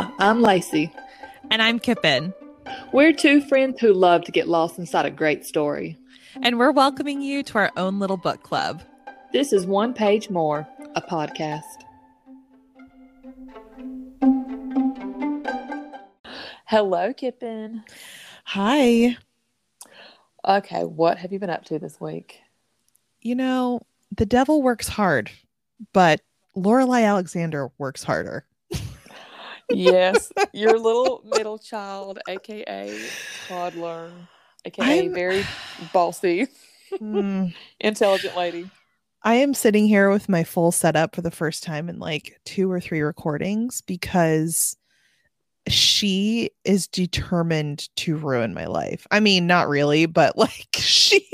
Hi, I'm Lacey. And I'm Kipin. We're two friends who love to get lost inside a great story. And we're welcoming you to our own little book club. This is One Page More, a podcast. Hello, Kipin. Hi. Okay, what have you been up to this week? You know, the devil works hard, but Lorelai Alexander works harder. Yes, your little middle child, aka toddler, aka I'm... very bossy, mm. intelligent lady. I am sitting here with my full setup for the first time in like two or three recordings because she is determined to ruin my life. I mean, not really, but like she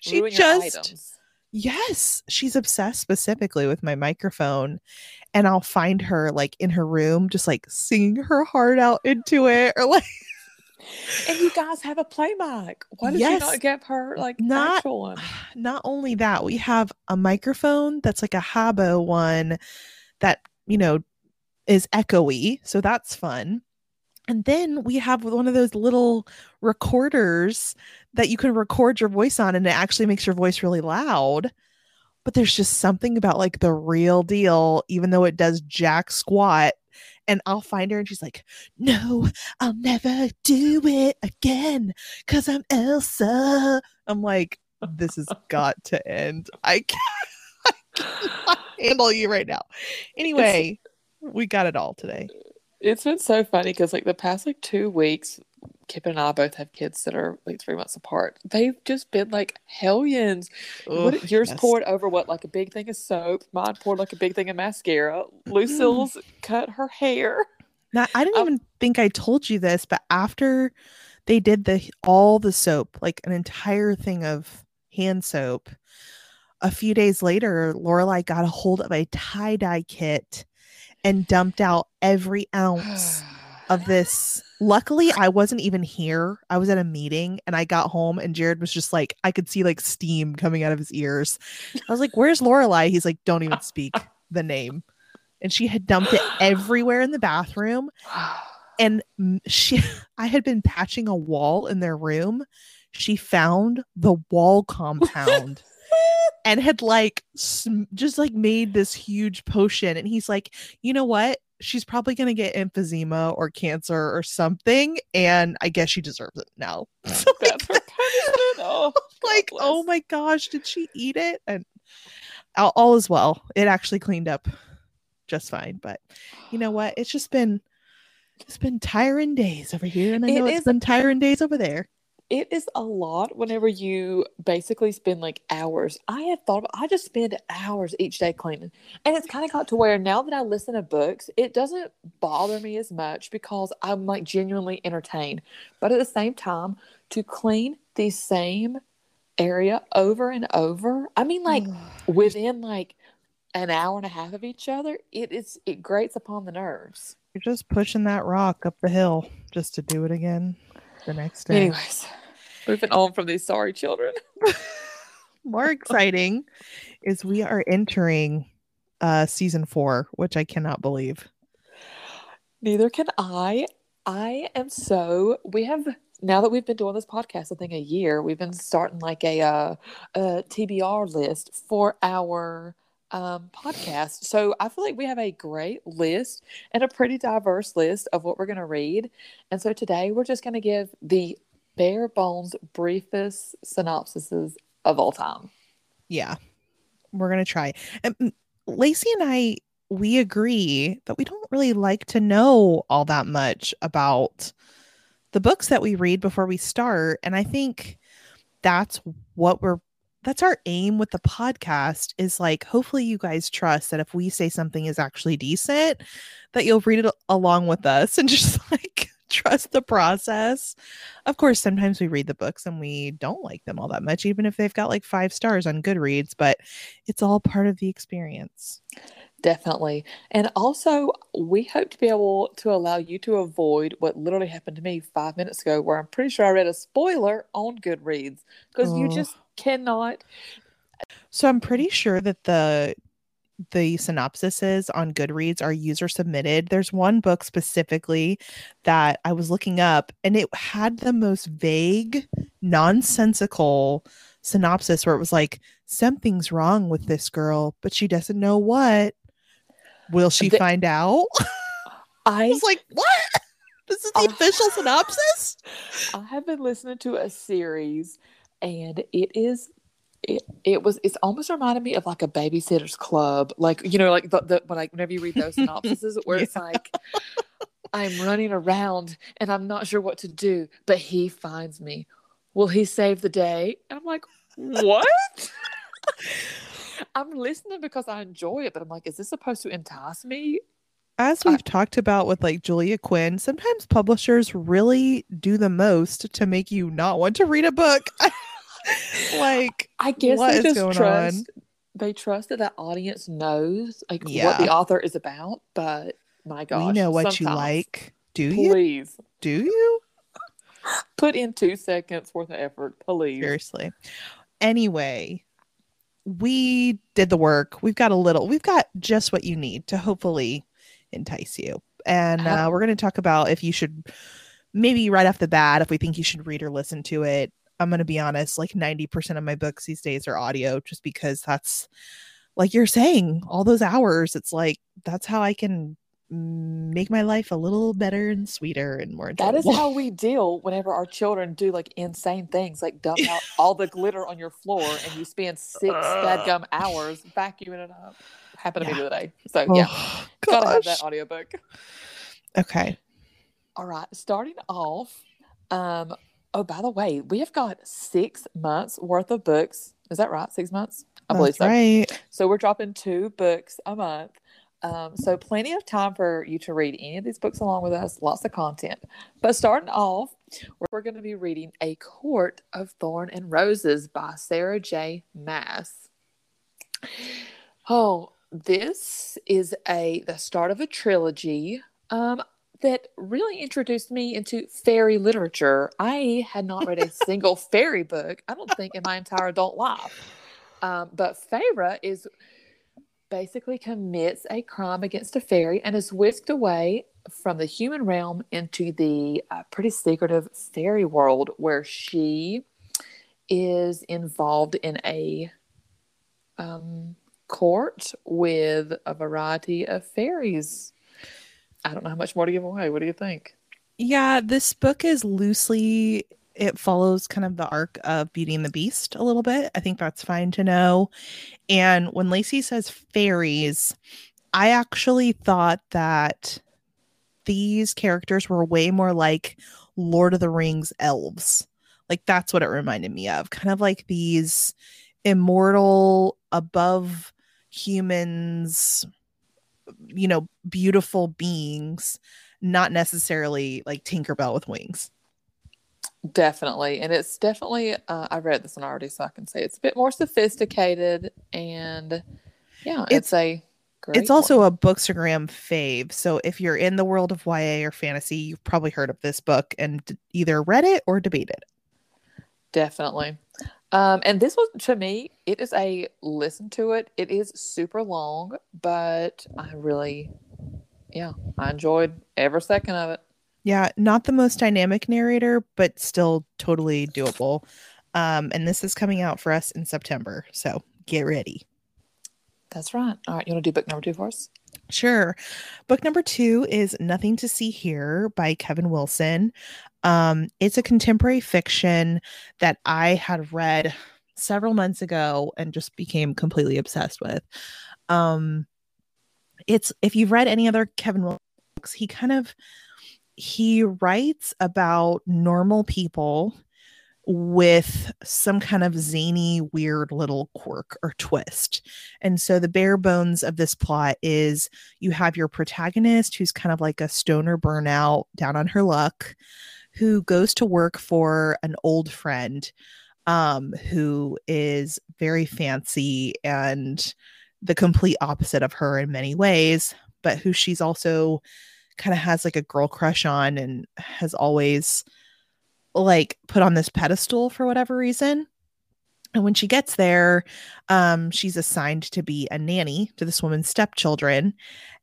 she ruin just Yes, she's obsessed specifically with my microphone and I'll find her like in her room just like singing her heart out into it or like and you guys have a play mic. Why did yes, you not get her like not, actual one? Not only that, we have a microphone that's like a Habo one that, you know, is echoey. So that's fun. And then we have one of those little recorders that you can record your voice on and it actually makes your voice really loud. But there's just something about like the real deal, even though it does jack squat. And I'll find her and she's like, No, I'll never do it again because I'm Elsa. I'm like, This has got to end. I can't, I can't handle you right now. Anyway, we got it all today. It's been so funny because like the past like two weeks, Kip and I both have kids that are like three months apart. They've just been like hellions. What, yours yes. poured over what like a big thing of soap. Mine poured like a big thing of mascara. Lucille's cut her hair. Now I didn't um, even think I told you this, but after they did the all the soap, like an entire thing of hand soap, a few days later, Lorelai got a hold of a tie dye kit and dumped out every ounce of this. Luckily, I wasn't even here. I was at a meeting and I got home and Jared was just like, I could see like steam coming out of his ears. I was like, Where's Lorelai? He's like, Don't even speak the name. And she had dumped it everywhere in the bathroom. And she, I had been patching a wall in their room. She found the wall compound and had like sm- just like made this huge potion and he's like you know what she's probably going to get emphysema or cancer or something and i guess she deserves it now. So like, oh, like oh my gosh did she eat it? And all, all is well. It actually cleaned up just fine but you know what? It's just been it's been tiring days over here and i know it has been tiring days over there it is a lot whenever you basically spend like hours. I have thought about, I just spend hours each day cleaning. And it's kind of got to where now that I listen to books, it doesn't bother me as much because I'm like genuinely entertained. But at the same time, to clean the same area over and over, I mean like within like an hour and a half of each other, it is it grates upon the nerves. You're just pushing that rock up the hill just to do it again the next day. Anyways, moving on from these sorry children. More exciting is we are entering uh season four, which I cannot believe. Neither can I. I am so we have now that we've been doing this podcast, I think a year, we've been starting like a uh, a TBR list for our um, podcast. So I feel like we have a great list and a pretty diverse list of what we're going to read. And so today we're just going to give the bare bones, briefest synopsises of all time. Yeah, we're going to try. And mm, Lacey and I, we agree that we don't really like to know all that much about the books that we read before we start. And I think that's what we're that's our aim with the podcast is like hopefully you guys trust that if we say something is actually decent that you'll read it along with us and just like trust the process of course sometimes we read the books and we don't like them all that much even if they've got like five stars on goodreads but it's all part of the experience Definitely. And also, we hope to be able to allow you to avoid what literally happened to me five minutes ago, where I'm pretty sure I read a spoiler on Goodreads because oh. you just cannot. So I'm pretty sure that the the synopsises on Goodreads are user submitted. There's one book specifically that I was looking up and it had the most vague, nonsensical synopsis where it was like, something's wrong with this girl, but she doesn't know what. Will she the- find out? I was like, what? This is the uh, official synopsis? I have been listening to a series and it is it, it was it's almost reminded me of like a babysitters club. Like you know like the, the when like whenever you read those synopses where yeah. it's like i'm running around and i'm not sure what to do but he finds me. Will he save the day? And i'm like what? I'm listening because i enjoy it but i'm like is this supposed to entice me as we've talked about with like Julia Quinn, sometimes publishers really do the most to make you not want to read a book. like I guess what they just trust on? they trust that that audience knows like yeah. what the author is about, but my gosh, we know what you like. Do you? Please. Do you? Put in two seconds worth of effort, please. Seriously. Anyway, we did the work. We've got a little, we've got just what you need to hopefully entice you. And uh, we're going to talk about if you should maybe right off the bat, if we think you should read or listen to it, I'm going to be honest, like 90% of my books these days are audio just because that's like you're saying, all those hours, it's like that's how I can make my life a little better and sweeter and more enjoyable. That is how we deal whenever our children do like insane things, like dump out all the glitter on your floor and you spend six bad gum hours vacuuming it up. Happened to yeah. me today. So oh, yeah, gotta have that audiobook. Okay. All right. Starting off, um, Oh, by the way, we have got six months worth of books. Is that right? Six months? I That's believe so. Right. So we're dropping two books a month. Um, so plenty of time for you to read any of these books along with us. Lots of content. But starting off, we're going to be reading A Court of Thorn and Roses by Sarah J. Maas. Oh, this is a the start of a trilogy. Um, that really introduced me into fairy literature. I had not read a single fairy book, I don't think, in my entire adult life. Um, but Feyre is basically commits a crime against a fairy and is whisked away from the human realm into the uh, pretty secretive fairy world where she is involved in a um, court with a variety of fairies I don't know how much more to give away. What do you think? Yeah, this book is loosely it follows kind of the arc of Beauty and the Beast a little bit. I think that's fine to know. And when Lacey says fairies, I actually thought that these characters were way more like Lord of the Rings elves. Like that's what it reminded me of. Kind of like these immortal above humans you know, beautiful beings, not necessarily like Tinkerbell with wings. Definitely. And it's definitely, uh, I read this one already, so I can say it's a bit more sophisticated. And yeah, it's, it's a it's also one. a bookstagram fave. So if you're in the world of YA or fantasy, you've probably heard of this book and either read it or debated. Definitely. Um, and this was to me, it is a listen to it. It is super long, but I really, yeah, I enjoyed every second of it. Yeah, not the most dynamic narrator, but still totally doable. Um, and this is coming out for us in September, so get ready. That's right. All right, you want to do book number two for us? Sure. Book number two is Nothing to See Here by Kevin Wilson. Um, it's a contemporary fiction that I had read several months ago and just became completely obsessed with. Um, it's if you've read any other Kevin Wilson books, he kind of he writes about normal people with some kind of zany, weird little quirk or twist. And so the bare bones of this plot is you have your protagonist who's kind of like a stoner burnout down on her luck, who goes to work for an old friend um, who is very fancy and the complete opposite of her in many ways, but who she's also kind of has like a girl crush on and has always like put on this pedestal for whatever reason. And when she gets there, um, she's assigned to be a nanny to this woman's stepchildren.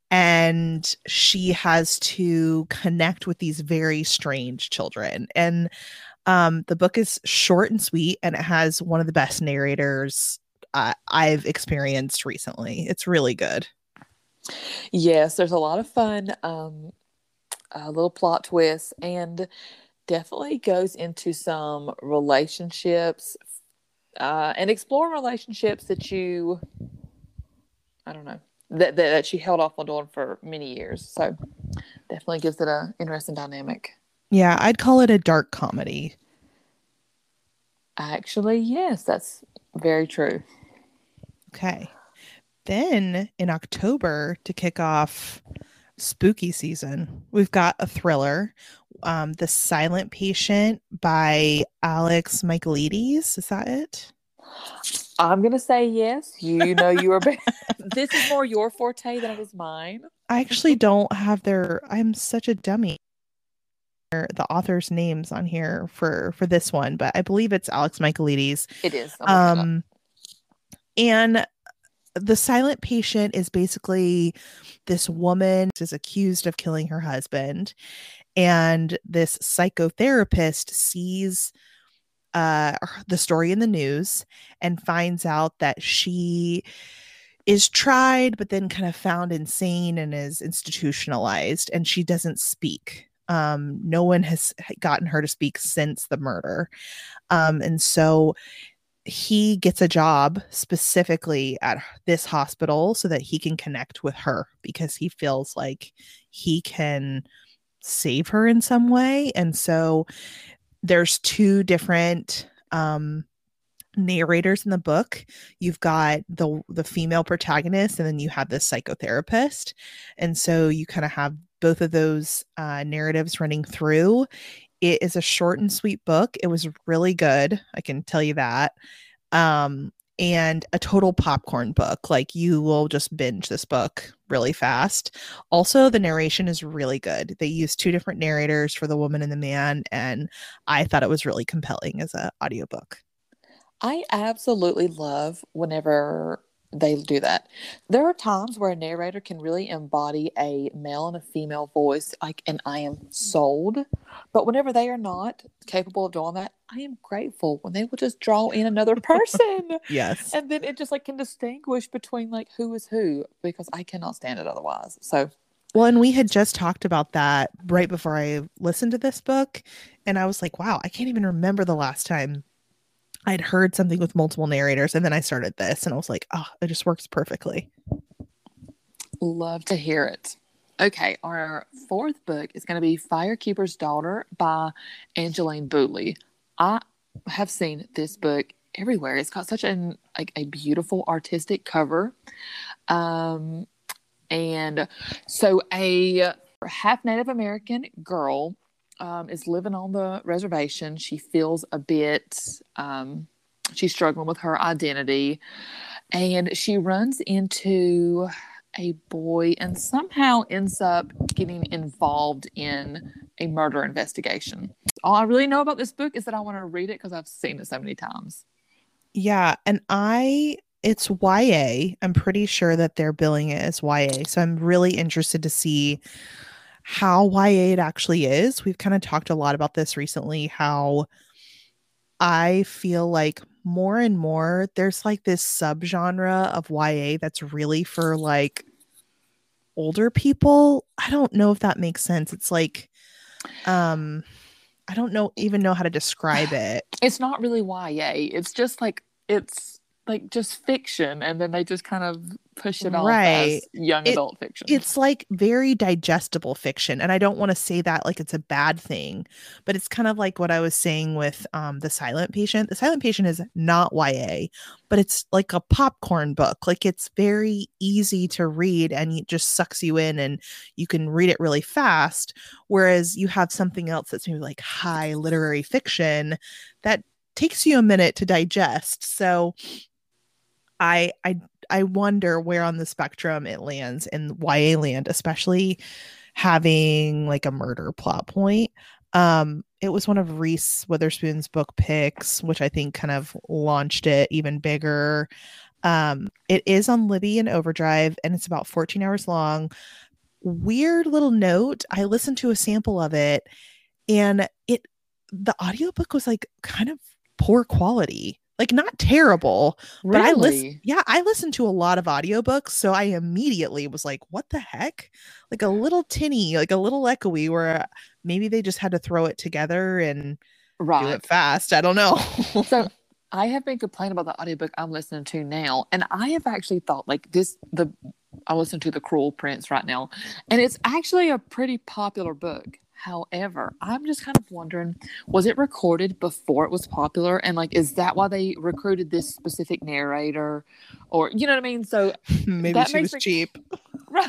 And she has to connect with these very strange children. And um, the book is short and sweet, and it has one of the best narrators uh, I've experienced recently. It's really good. Yes, there's a lot of fun, um, a little plot twists, and definitely goes into some relationships uh, and explore relationships that you, I don't know, that, that, that she held off on doing for many years. So definitely gives it a interesting dynamic. Yeah, I'd call it a dark comedy. Actually, yes, that's very true. Okay. Then in October to kick off spooky season, we've got a thriller, um, The Silent Patient by Alex Michaelides. Is that it? I'm gonna say yes. You know you are. this is more your forte than it is mine. I actually don't have their. I'm such a dummy. The author's names on here for for this one, but I believe it's Alex Michaelides. It is. Um, and the silent patient is basically this woman is accused of killing her husband and this psychotherapist sees uh the story in the news and finds out that she is tried but then kind of found insane and is institutionalized and she doesn't speak. Um no one has gotten her to speak since the murder. Um and so he gets a job specifically at this hospital so that he can connect with her because he feels like he can save her in some way and so there's two different um narrators in the book you've got the the female protagonist and then you have this psychotherapist and so you kind of have both of those uh, narratives running through it is a short and sweet book. It was really good. I can tell you that. Um, and a total popcorn book. Like you will just binge this book really fast. Also, the narration is really good. They use two different narrators for the woman and the man, and I thought it was really compelling as an audiobook. I absolutely love whenever they do that. There are times where a narrator can really embody a male and a female voice, like, and I am sold. But whenever they are not capable of doing that, I am grateful when they will just draw in another person. yes. And then it just like can distinguish between like who is who because I cannot stand it otherwise. So well, and we had just talked about that right before I listened to this book. And I was like, wow, I can't even remember the last time I'd heard something with multiple narrators, and then I started this, and I was like, oh, it just works perfectly. Love to hear it. Okay, our fourth book is going to be Firekeeper's Daughter by Angeline Boulley. I have seen this book everywhere. It's got such an like a beautiful artistic cover. Um, and so a half Native American girl um, is living on the reservation. She feels a bit, um, she's struggling with her identity. And she runs into a boy and somehow ends up getting involved in a murder investigation. All I really know about this book is that I want to read it because I've seen it so many times. Yeah. And I, it's YA. I'm pretty sure that they're billing it as YA. So I'm really interested to see how YA it actually is. We've kind of talked a lot about this recently, how I feel like more and more there's like this subgenre of YA that's really for like older people. I don't know if that makes sense. It's like um I don't know even know how to describe it. It's not really YA. It's just like it's like just fiction and then they just kind of push it off right. as young it, adult fiction. It's like very digestible fiction. And I don't want to say that like it's a bad thing, but it's kind of like what I was saying with um The Silent Patient. The Silent Patient is not YA, but it's like a popcorn book. Like it's very easy to read and it just sucks you in and you can read it really fast. Whereas you have something else that's maybe like high literary fiction that takes you a minute to digest. So I I I wonder where on the spectrum it lands in YA land, especially having like a murder plot point. Um, it was one of Reese Witherspoon's book picks, which I think kind of launched it even bigger. Um, it is on Libby and Overdrive, and it's about 14 hours long. Weird little note. I listened to a sample of it, and it the audiobook was like kind of poor quality like not terrible really? but i listen yeah i listen to a lot of audiobooks so i immediately was like what the heck like a little tinny like a little echoey where uh, maybe they just had to throw it together and right. do it fast i don't know so i have been complaining about the audiobook i'm listening to now and i have actually thought like this the i listen to the cruel prince right now and it's actually a pretty popular book However, I'm just kind of wondering was it recorded before it was popular? And like, is that why they recruited this specific narrator? Or, you know what I mean? So maybe that she was me, cheap. Right.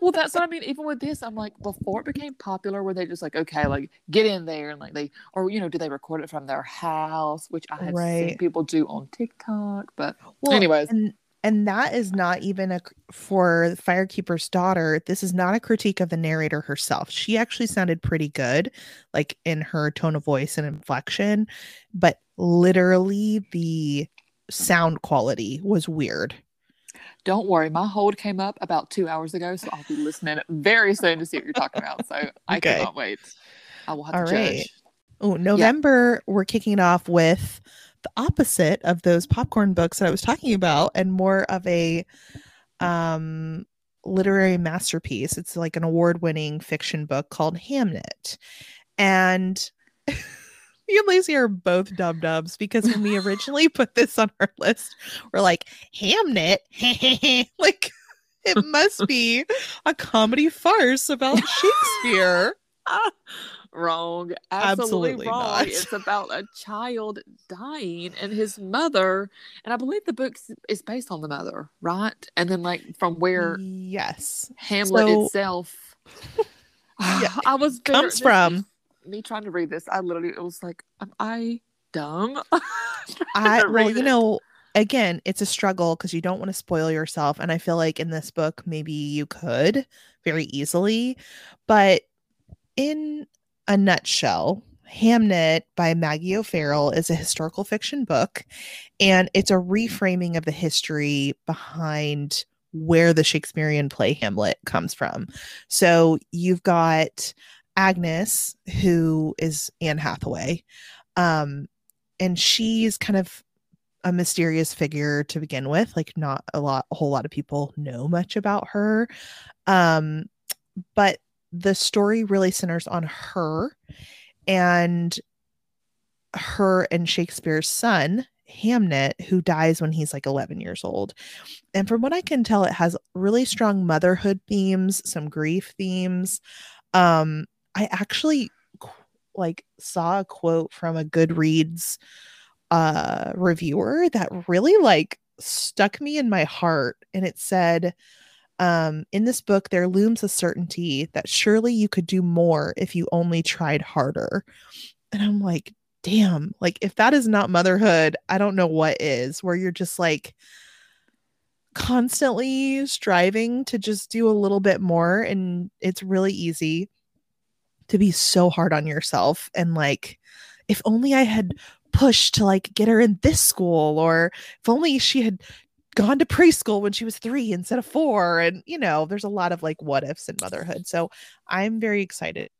Well, that's what I mean. Even with this, I'm like, before it became popular, were they just like, okay, like get in there and like they, or, you know, do they record it from their house, which I have right. seen people do on TikTok? But, well, anyways. And- and that is not even a for firekeeper's daughter this is not a critique of the narrator herself she actually sounded pretty good like in her tone of voice and inflection but literally the sound quality was weird don't worry my hold came up about two hours ago so i'll be listening very soon to see what you're talking about so i okay. cannot wait i will have All to right. judge oh november yeah. we're kicking it off with the opposite of those popcorn books that I was talking about and more of a um literary masterpiece. It's like an award-winning fiction book called Hamnet. And me and Lacey are both dub dubs because when we originally put this on our list, we're like, Hamnet? like it must be a comedy farce about Shakespeare. Wrong. Absolutely, Absolutely wrong. Not. It's about a child dying and his mother. And I believe the book is based on the mother, right? And then, like, from where yes, Hamlet so, itself. yeah, I was very, comes from me trying to read this. I literally it was like, am I dumb? I well, you know, again, it's a struggle because you don't want to spoil yourself. And I feel like in this book, maybe you could very easily, but in a nutshell, Hamnet by Maggie O'Farrell is a historical fiction book, and it's a reframing of the history behind where the Shakespearean play Hamlet comes from. So you've got Agnes, who is Anne Hathaway, um, and she's kind of a mysterious figure to begin with. Like, not a lot, a whole lot of people know much about her. Um, but the story really centers on her and her and Shakespeare's son, Hamnet, who dies when he's like 11 years old. And from what I can tell, it has really strong motherhood themes, some grief themes. Um, I actually like saw a quote from a Goodreads uh reviewer that really like stuck me in my heart and it said um, in this book, there looms a certainty that surely you could do more if you only tried harder. And I'm like, damn, like if that is not motherhood, I don't know what is, where you're just like constantly striving to just do a little bit more. And it's really easy to be so hard on yourself. And like, if only I had pushed to like get her in this school, or if only she had gone to preschool when she was three instead of four. And, you know, there's a lot of like what ifs in motherhood. So I'm very excited.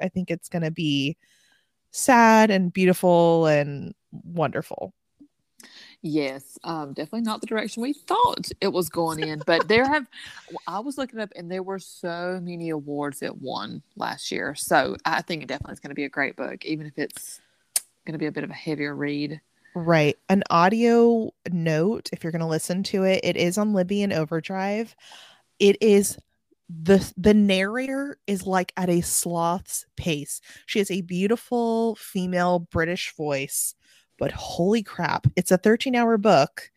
I think it's going to be sad and beautiful and wonderful. Yes, um, definitely not the direction we thought it was going in. But there have, I was looking up, and there were so many awards it won last year. So I think it definitely is going to be a great book, even if it's going to be a bit of a heavier read. Right. An audio note, if you're going to listen to it, it is on Libby and Overdrive. It is the the narrator is like at a sloth's pace. She has a beautiful female British voice, but holy crap, it's a 13-hour book.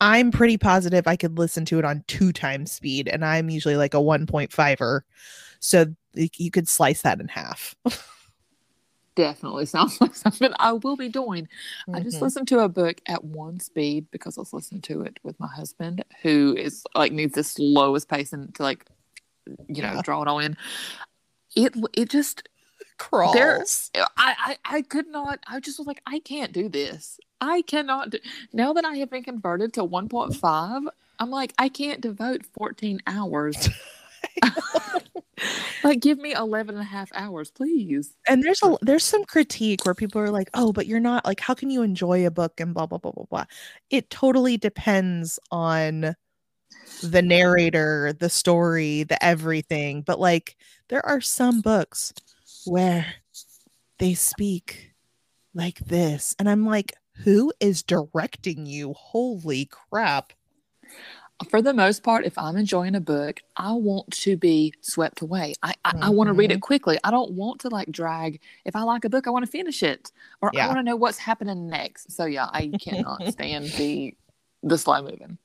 I'm pretty positive I could listen to it on two times speed, and I'm usually like a 1.5er. So you could slice that in half. definitely sounds like something I will be doing. Mm-hmm. I just mm-hmm. listened to a book at one speed because I was listening to it with my husband, who is like needs the slowest pace and to like, you know, yeah. draw it all in. It it just crawls. I, I I could not. I just was like, I can't do this. I cannot. Do, now that I have been converted to 1.5, I'm like, I can't devote 14 hours. like give me 11 and a half hours please. And there's a there's some critique where people are like oh but you're not like how can you enjoy a book and blah blah blah blah blah? It totally depends on the narrator the story the everything. But like there are some books where they speak like this and i'm like who is directing you? Holy crap for the most part, if I'm enjoying a book, I want to be swept away. I, I, mm-hmm. I want to read it quickly. I don't want to like drag. If I like a book, I want to finish it, or yeah. I want to know what's happening next. So yeah, I cannot stand the the slow moving.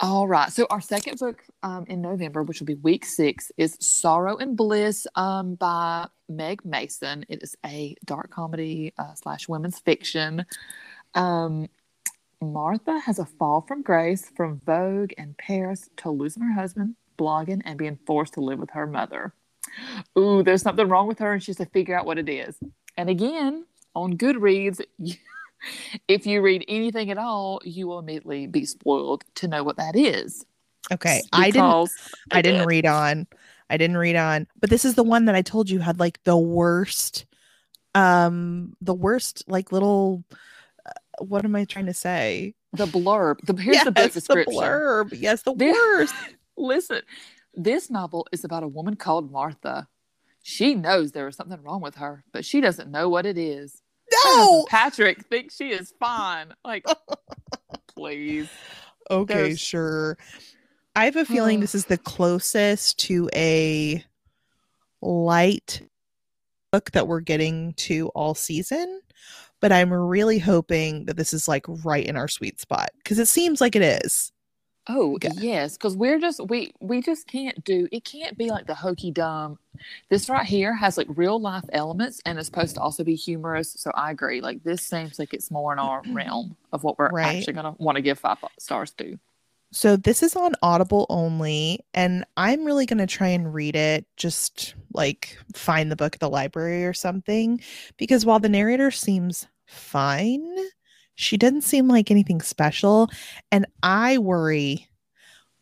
All right. So our second book um, in November, which will be week six, is Sorrow and Bliss um, by Meg Mason. It is a dark comedy uh, slash women's fiction. Um, Martha has a fall from grace from Vogue and Paris to losing her husband, blogging, and being forced to live with her mother. Ooh, there's something wrong with her, and she has to figure out what it is. And again, on Goodreads, if you read anything at all, you will immediately be spoiled to know what that is. Okay, I didn't. I, I didn't read on. I didn't read on, but this is the one that I told you had like the worst, um, the worst like little what am I trying to say? The blurb. The here's yes, the book description. The blurb. Yes, the worst. Listen, this novel is about a woman called Martha. She knows there is something wrong with her, but she doesn't know what it is. No, Patrick thinks she is fine. Like, please. Okay, There's... sure. I have a feeling this is the closest to a light book that we're getting to all season but I'm really hoping that this is like right in our sweet spot because it seems like it is. Oh yeah. yes, because we're just we we just can't do it. Can't be like the hokey dumb. This right here has like real life elements and is supposed to also be humorous. So I agree. Like this seems like it's more in our realm of what we're right. actually gonna want to give five stars to. So this is on Audible only, and I'm really going to try and read it, just like find the book at the library or something. Because while the narrator seems fine, she doesn't seem like anything special. And I worry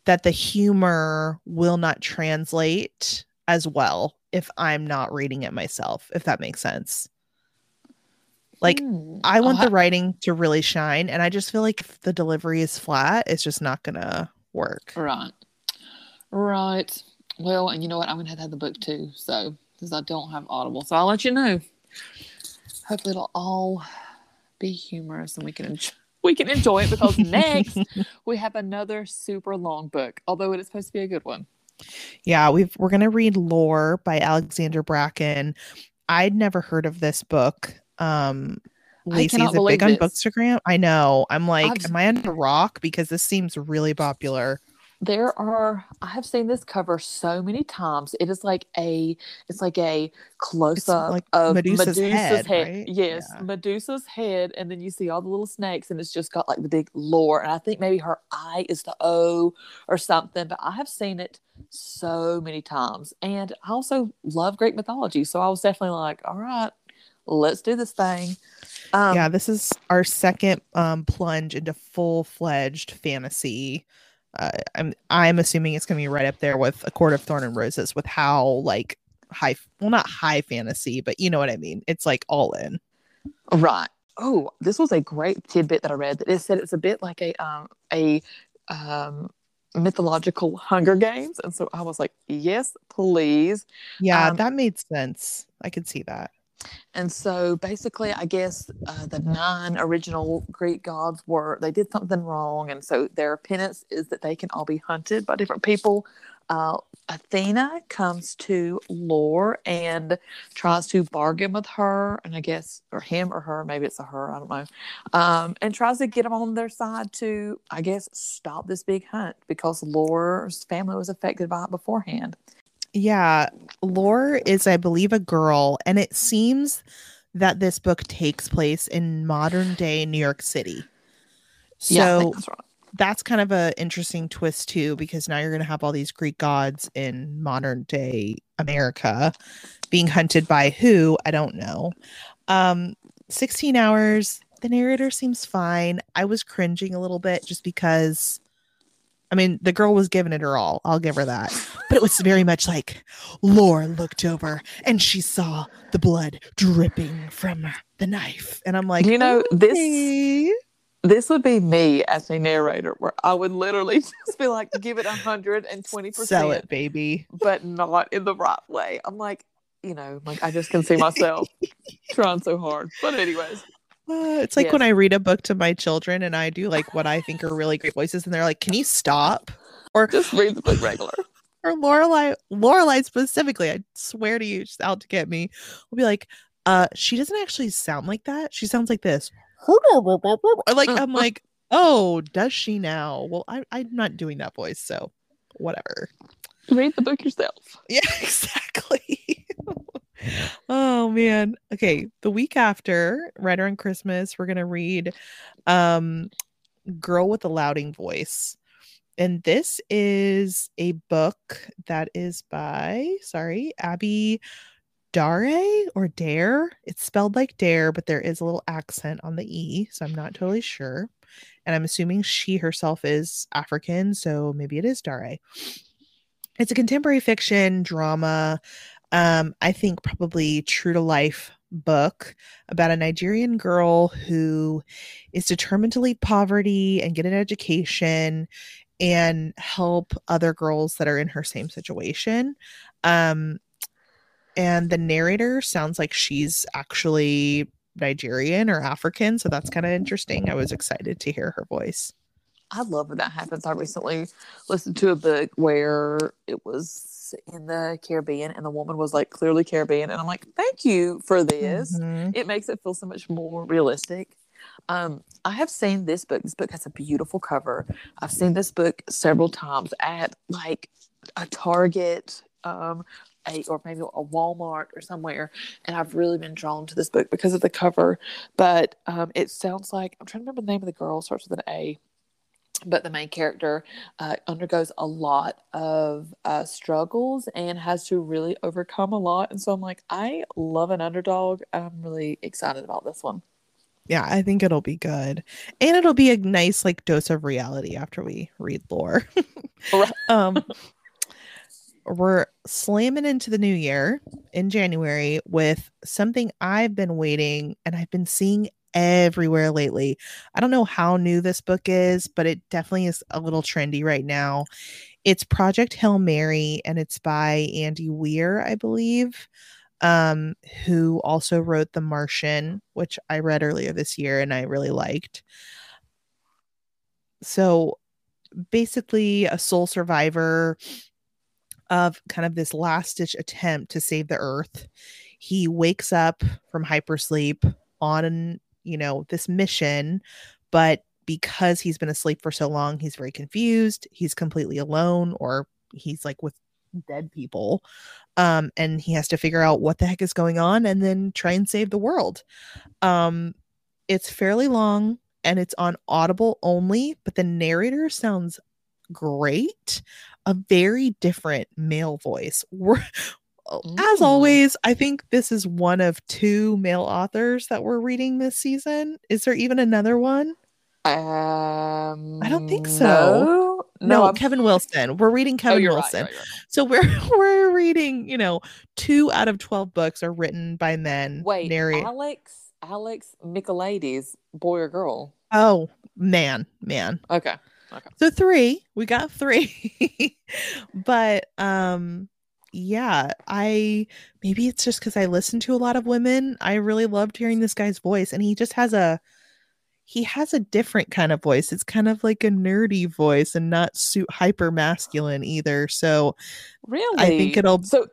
that the humor will not translate as well if I'm not reading it myself, if that makes sense. Like mm, I want the writing to really shine, and I just feel like if the delivery is flat, it's just not gonna work. Right. Right. Well, and you know what? I'm gonna have to have the book too, so because I don't have Audible, so I'll let you know. Hopefully, it'll all be humorous and we can enjoy we can enjoy it because next we have another super long book, although it is supposed to be a good one. Yeah, we've we're gonna read Lore by Alexandra Bracken. I'd never heard of this book. Um, Lacey's a big on Bookstagram. I know. I'm like, I've, am I under rock? Because this seems really popular. There are. I have seen this cover so many times. It is like a. It's like a close up like of Medusa's, Medusa's head. head. Right? Yes, yeah. Medusa's head, and then you see all the little snakes, and it's just got like the big lore. And I think maybe her eye is the O or something. But I have seen it so many times, and I also love Greek mythology. So I was definitely like, all right, let's do this thing. Um, yeah, this is our second um, plunge into full fledged fantasy. Uh, I'm I'm assuming it's going to be right up there with A Court of Thorn and Roses with how like high, well, not high fantasy, but you know what I mean. It's like all in. Right. Oh, this was a great tidbit that I read that it said it's a bit like a um a um mythological Hunger Games, and so I was like, yes, please. Yeah, um, that made sense. I could see that. And so basically, I guess uh, the nine original Greek gods were, they did something wrong. And so their penance is that they can all be hunted by different people. Uh, Athena comes to Lore and tries to bargain with her, and I guess, or him or her, maybe it's a her, I don't know, um, and tries to get them on their side to, I guess, stop this big hunt because Lore's family was affected by it beforehand. Yeah, Lore is, I believe, a girl, and it seems that this book takes place in modern day New York City. So, yeah, that's that's, kind of a interesting twist too because now you're going to have all these greek gods in modern day america being hunted by who? I don't know. Um 16 hours the narrator seems fine. I was cringing a little bit just because I mean, the girl was giving it her all. I'll give her that. But it was very much like Laura looked over and she saw the blood dripping from the knife. And I'm like, You know, this "Okay." this would be me as a narrator where I would literally just be like, give it hundred and twenty sell percent, it, baby. but not in the right way. I'm like, you know, like I just can see myself trying so hard. But anyways, Uh, it's like Yes. when I read a book to my children and I do like what I think are really great voices, and they're like, "Can you stop?" Or just read the book regular. or Lorelai, Lorelai specifically, I swear to you, she's out to get me. We'll be like, "Uh, she doesn't actually sound like that. She sounds like this." Or like I'm like, "Oh, does she now?" Well, I, I'm not doing that voice, so whatever. Read the book yourself. Yeah, exactly. Oh man. Okay, the week after, right around Christmas, we're gonna read um Girl with a Louding Voice. And this is a book that is by, sorry, Abi Dare or Dare. It's spelled like Dare, but there is a little accent on the E, so I'm not totally sure. And I'm assuming she herself is African, so maybe it is Dare. It's a contemporary fiction drama. Um, I think probably true to life book about a Nigerian girl who is determined to leave poverty and get an education and help other girls that are in her same situation. Um, and the narrator sounds like she's actually Nigerian or African, so that's kind of interesting. I was excited to hear her voice. I love when that happens. I recently listened to a book where it was in the Caribbean and the woman was like clearly Caribbean. And I'm like, thank you for this. Mhm. It makes it feel so much more realistic. Um, I have seen this book. This book has a beautiful cover. I've seen this book several times at like a Target, um, a, or maybe a Walmart or somewhere. And I've really been drawn to this book because of the cover. But um, it sounds like I'm trying to remember the name of the girl, starts with an A but the main character uh, undergoes a lot of uh, struggles and has to really overcome a lot. And so I'm like, I love an underdog. I'm really excited about this one. Yeah, I think it'll be good. And it'll be a nice like dose of reality after we read lore. Um we're slamming into the new year in January with something I've been waiting and I've been seeing everywhere lately. I don't know how new this book is, but it definitely is a little trendy right now. It's Project Hail Mary and it's by Andy Weir, I believe, um, who also wrote The Martian, which I read earlier this year and I really liked. So basically, a sole survivor of kind of this last ditch attempt to save the earth. He wakes up from hypersleep on, you know, this mission, but because he's been asleep for so long, he's very confused. He's completely alone, or he's like with dead people. Um, and he has to figure out what the heck is going on and then try and save the world. Um, it's fairly long and it's on Audible only, but the narrator sounds great. A very different male voice. We're, as always, I think this is one of two male authors that we're reading this season. Is there even another one? Um, I don't think so. No, No, no Kevin Wilson. We're reading Oh, Kevin right, Wilson. right, right. So we're we're reading, you know, two out of 12 books are written by men. Wait, narrate. Alex, Alex Michaelides, boy or girl? Oh, man, man. Okay. So three, we got three. but um yeah, I maybe it's just cuz I listen to a lot of women. I really loved hearing this guy's voice and he just has a he has a different kind of voice. It's kind of like a nerdy voice and not suit hyper masculine either. So Really? I think it'll- So,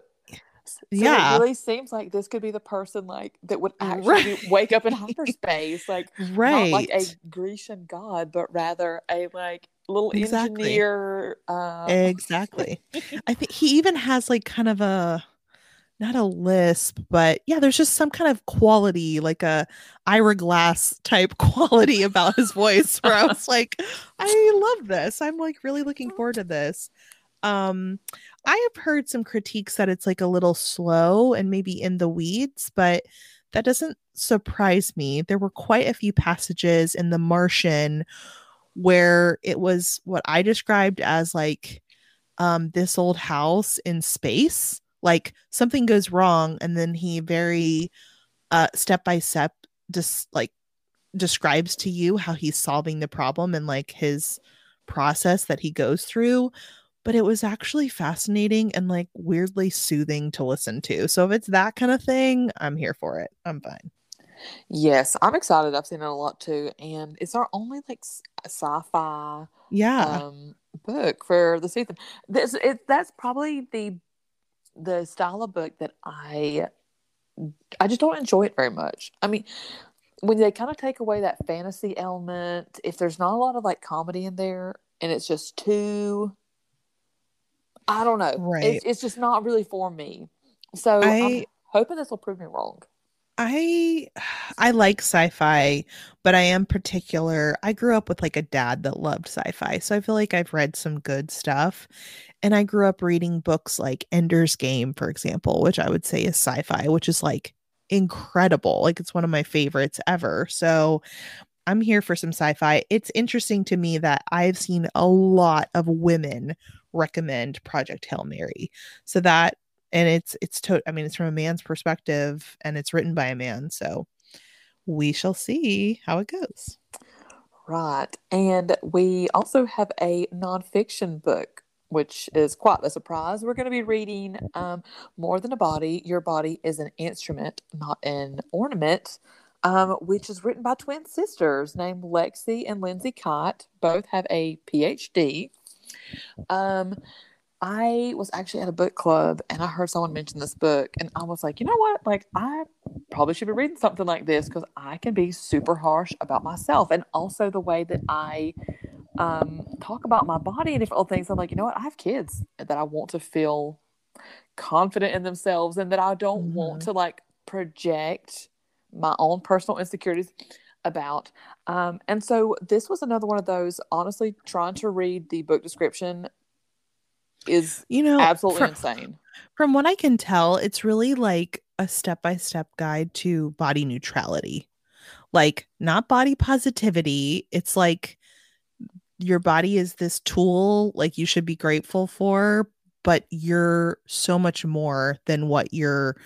so Yeah. it really seems like this could be the person like that would actually Right. wake up in hyperspace, like right. like a Grecian god, but rather a like little Exactly. engineer. Uh, Exactly. I think he even has like kind of a not a lisp, but yeah, there's just some kind of quality, like a Ira Glass type quality about his voice where I was like, I love this. I'm like really looking forward to this. Um, I have heard some critiques that it's like a little slow and maybe in the weeds, but that doesn't surprise me. There were quite a few passages in The Martian where it was what I described as like um this old house in space like something goes wrong and then he very uh step by step just like describes to you how he's solving the problem and like his process that he goes through. But it was actually fascinating and like weirdly soothing to listen to. So if it's that kind of thing i'm here for it. I'm fine yes i'm excited i've seen it a lot too and it's our only like sci-fi yeah um book for the season this it, that's probably the the style of book that I I just don't enjoy it very much. I mean, when they kind of take away that fantasy element, if there's not a lot of like comedy in there and it's just too I don't know. Right. It's, it's just not really for me. So I, I'm hoping this will prove me wrong. I I like sci-fi, but I am particular. I grew up with like a dad that loved sci-fi, so I feel like I've read some good stuff. And I grew up reading books like Ender's Game, for example, which I would say is sci-fi, which is like incredible. Like it's one of my favorites ever. So I'm here for some sci-fi. It's interesting to me that I've seen a lot of women recommend Project Hail Mary. So that and it's it's to i mean it's from a man's perspective and it's written by a man so we shall see how it goes. Right and we also have a nonfiction book which is quite a surprise. We're going to be reading um, more than a body your body is an instrument not an ornament um, which is written by twin sisters named lexie and lindsay cott both have a phd um, I was actually at a book club and I heard someone mention this book, and I was like, you know what? Like, I probably should be reading something like this because I can be super harsh about myself and also the way that I um, talk about my body and different things. I'm like, you know what? I have kids that I want to feel confident in themselves and that I don't mm-hmm. want to like project my own personal insecurities about. Um, and so this was another one of those, honestly, trying to read the book description is you know absolutely from, insane. From what I can tell, it's really like a step-by-step guide to body neutrality. Like not body positivity. It's like your body is this tool like you should be grateful for, but you're so much more than what you're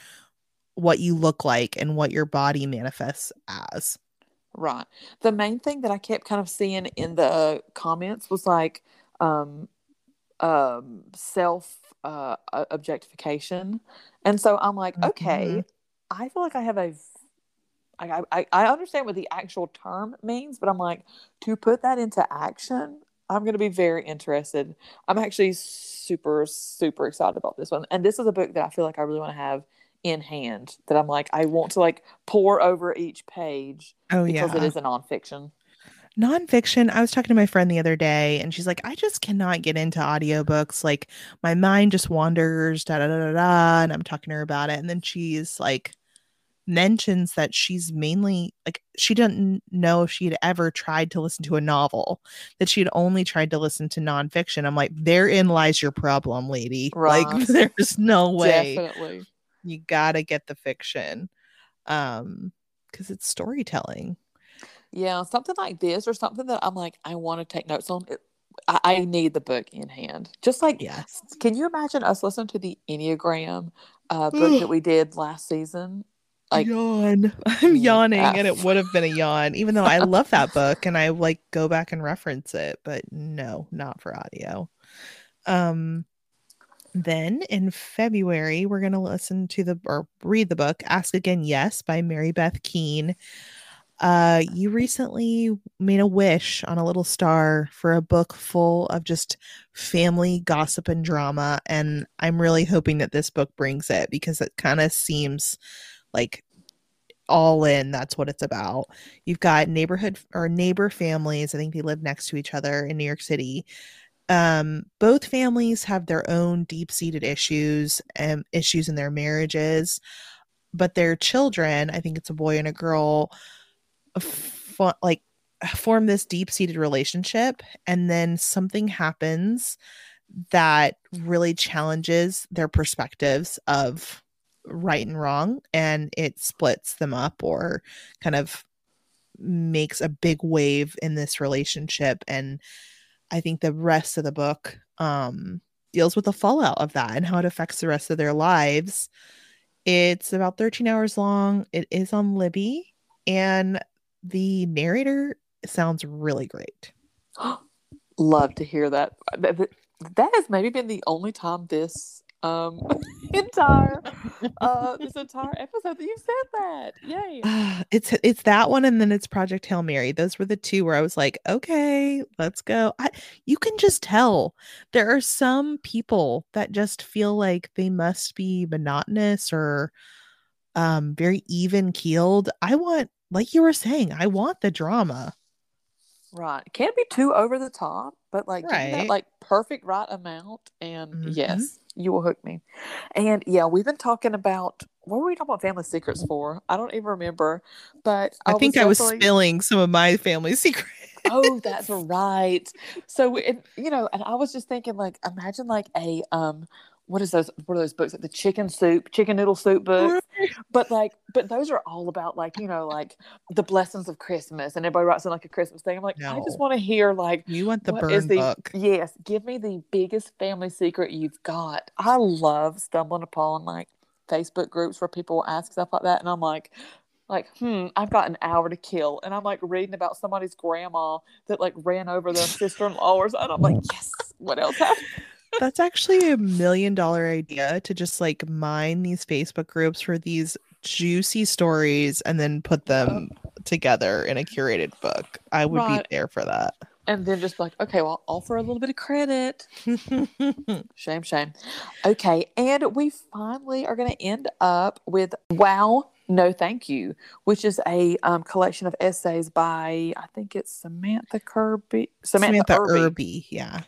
what you look like and what your body manifests as. Right. The main thing that I kept kind of seeing in the comments was like um um, self uh, objectification. And so I'm like, mm-hmm. okay, I feel like I have a I, I, I understand what the actual term means, but I'm like, to put that into action, I'm going to be very interested. I'm actually super, super excited about this one. And this is a book that I feel like I really want to have in hand that I'm like, I want to like pour over each page oh, because yeah. it is a nonfiction nonfiction. I was talking to my friend the other day and she's like i just cannot get into audiobooks. Like my mind just wanders da da da da, da and i'm talking to her about it and then she's like mentions that she's mainly like she didn't know if she had ever tried to listen to a novel that she had only tried to listen to nonfiction. I'm like therein lies your problem lady. Right. like there's no way Definitely. you gotta get the fiction um because it's storytelling yeah, something like this or something that I'm like, I want to take notes on. It, I, I, need the book in hand. Just like, yes. Can you imagine us listening to the Enneagram uh, book that we did last season? Like, yawn. I'm yawning, and it would have been a yawn, even though I love that book and I like go back and reference it. But no, not for audio. Um, then in February, we're going to listen to the or read the book Ask Again Yes by Mary Beth Keane. Uh, you recently made a wish on a little star for a book full of just family gossip and drama. And I'm really hoping that this book brings it because it kind of seems like all in that's what it's about you've got neighborhood or neighbor families i think they live next to each other in new york city um, both families have their own deep-seated issues and issues in their marriages, but their children, I think it's a boy and a girl, like form this deep-seated relationship and then something happens that really challenges their perspectives of right and wrong and it splits them up or kind of makes a big wave in this relationship and i think the rest of the book um deals with the fallout of that and how it affects the rest of their lives. It's about 13 hours long. It is on libby and the narrator sounds really great. Love to hear that. That has maybe been the only time this um entire uh this entire episode that you said that. Yay. It's it's that one and then it's project hail mary. Those were the two where i was like okay let's go. I, you can just tell there are some people that just feel like they must be monotonous or um very even keeled i want like you were saying i want the drama. Right. Can't be too over the top but like right. that like perfect right amount and mm-hmm. yes you will hook me. And yeah we've been talking about what were we talking about family secrets for? I don't even remember but i, I think i was spilling some of my family secrets. Oh that's right. So it, you know and i was just thinking like imagine like a um what is those what are those books like the chicken soup chicken noodle soup books but like but those are all about like you know like the blessings of christmas and everybody writes in like a christmas thing i'm like no. i just want to hear like you want the burn the, book yes give me the biggest family secret you've got i love stumbling upon like facebook groups where people ask stuff like that and i'm like like, hmm, I've got an hour to kill. And I'm like reading about somebody's grandma that like ran over their sister in law and I'm like, yes, what else happened? That's actually a million dollar idea to just like mine these Facebook groups for these juicy stories and then put them together in a curated book. I would right. be there for that. And then just like, okay, well, I'll offer a little bit of credit. shame, shame. Okay. And we finally are going to end up with Wow, No Thank You, which is a um, collection of essays by, I think it's Samantha Kirby. Samantha, Samantha Irby. Irby. Yeah.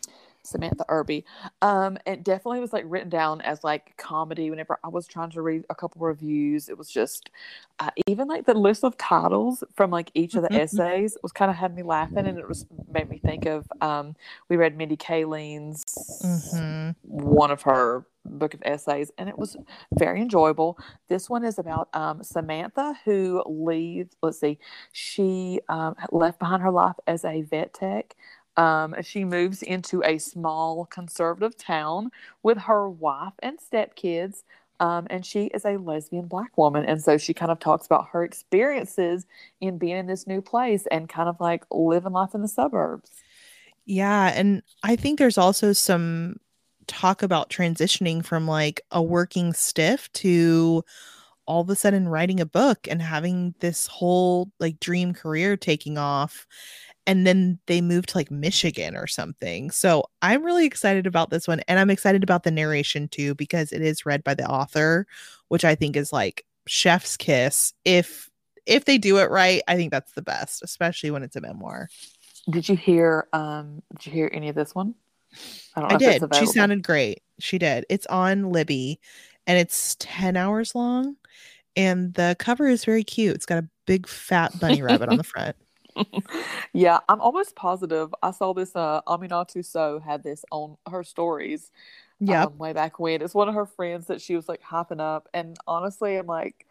Samantha Irby. Um, it definitely was like written down as like comedy. Whenever I was trying to read a couple reviews, it was just uh, even like the list of titles from like each of the mm-hmm. essays was kind of had me laughing, and it was made me think of. Um, we read Mindy Kaling's mm-hmm. one of her book of essays, and it was very enjoyable. This one is about um, Samantha who leaves. Let's see, she um, left behind her life as a vet tech um, she moves into a small conservative town with her wife and stepkids. Um, and she is a lesbian black woman. And so she kind of talks about her experiences in being in this new place and kind of like living life in the suburbs. Yeah. And I think there's also some talk about transitioning from like a working stiff to all of a sudden writing a book and having this whole like dream career taking off and then they moved to like Michigan or something. So I'm really excited about this one. And I'm excited about the narration too, because it is read by the author, which I think is like chef's kiss. If if they do it right, I think that's the best, especially when it's a memoir. Did you hear um did you hear any of this one? I, I did. She sounded great. She did. It's on Libby and it's 10 hours long. And the cover is very cute. It's got a big fat bunny rabbit on the front. Yeah, I'm almost positive. I saw this. Uh, Aminatou Sow had this on her stories. Yeah, um, way back when. It's one of her friends that she was like hopping up, and honestly, I'm like,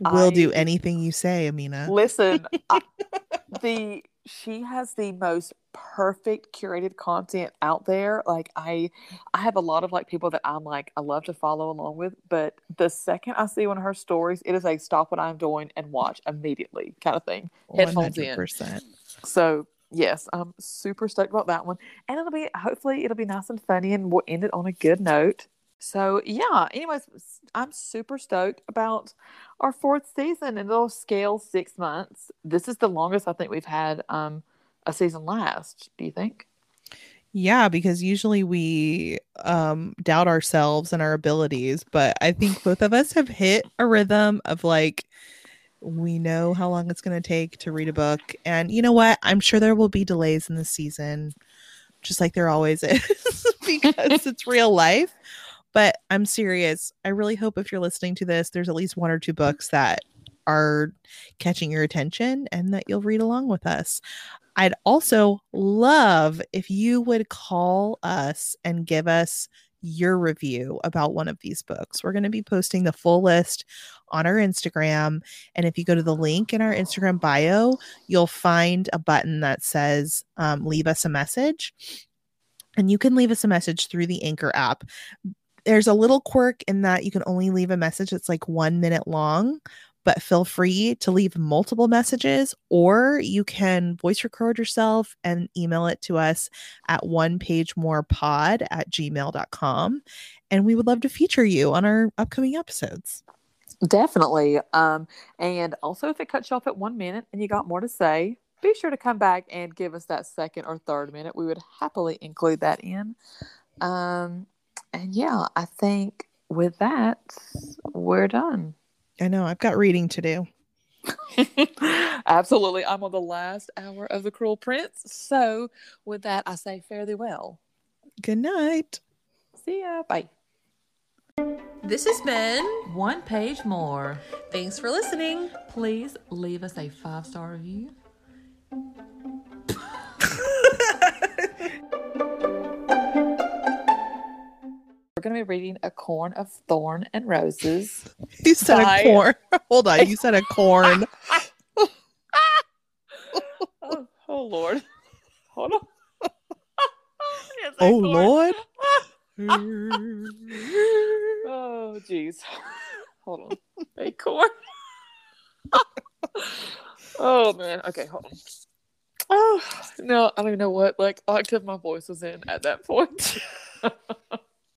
we'll I, do anything you say, Amina. Listen, I, the she has the most perfect curated content out there like i i have a lot of like people that i'm like i love to follow along with but the second i see one of her stories it is a stop what i'm doing and watch immediately kind of thing headphones 100%. in so yes i'm super stoked about that one and it'll be hopefully it'll be nice and funny and we'll end it on a good note so yeah, anyways, I'm super stoked about our fourth season and it'll scale six months. This is the longest I think we've had um, a season last. Do you think? Yeah, because usually we um, doubt ourselves and our abilities, but I think both of us have hit a rhythm of like we know how long it's going to take to read a book, and you know what? I'm sure there will be delays in the season just like there always is, because it's real life. But I'm serious. I really hope if you're listening to this, there's at least one or two books that are catching your attention and that you'll read along with us. I'd also love if you would call us and give us your review about one of these books. We're going to be posting the full list on our Instagram. And if you go to the link in our Instagram bio, you'll find a button that says um, leave us a message. And you can leave us a message through the Anchor app. There's a little quirk in that you can only leave a message that's like one minute long, but feel free to leave multiple messages or you can voice record yourself and email it to us at one page more pod at gmail.com. And we would love to feature you on our upcoming episodes. Definitely. Um, and also, if it cuts you off at one minute and you got more to say, be sure to come back and give us that second or third minute. We would happily include that in. Um, and yeah, I think with that, we're done. I know, I've got reading to do. Absolutely. I'm on the last hour of The Cruel Prince. So, with that, I say fare thee well. Good night. See ya. Bye. This has been One Page More. Thanks for listening. Please leave us a five star review. We're going to be reading A Corn of Thorn and Roses. You said Bye. a corn. Hold on. You said a corn. oh, oh, Lord. Hold on. Oh, corn. Lord. Oh, jeez. Hold on. A corn. oh, man. Okay, hold on. Oh, no, I don't even know what like octave my voice was in at that point.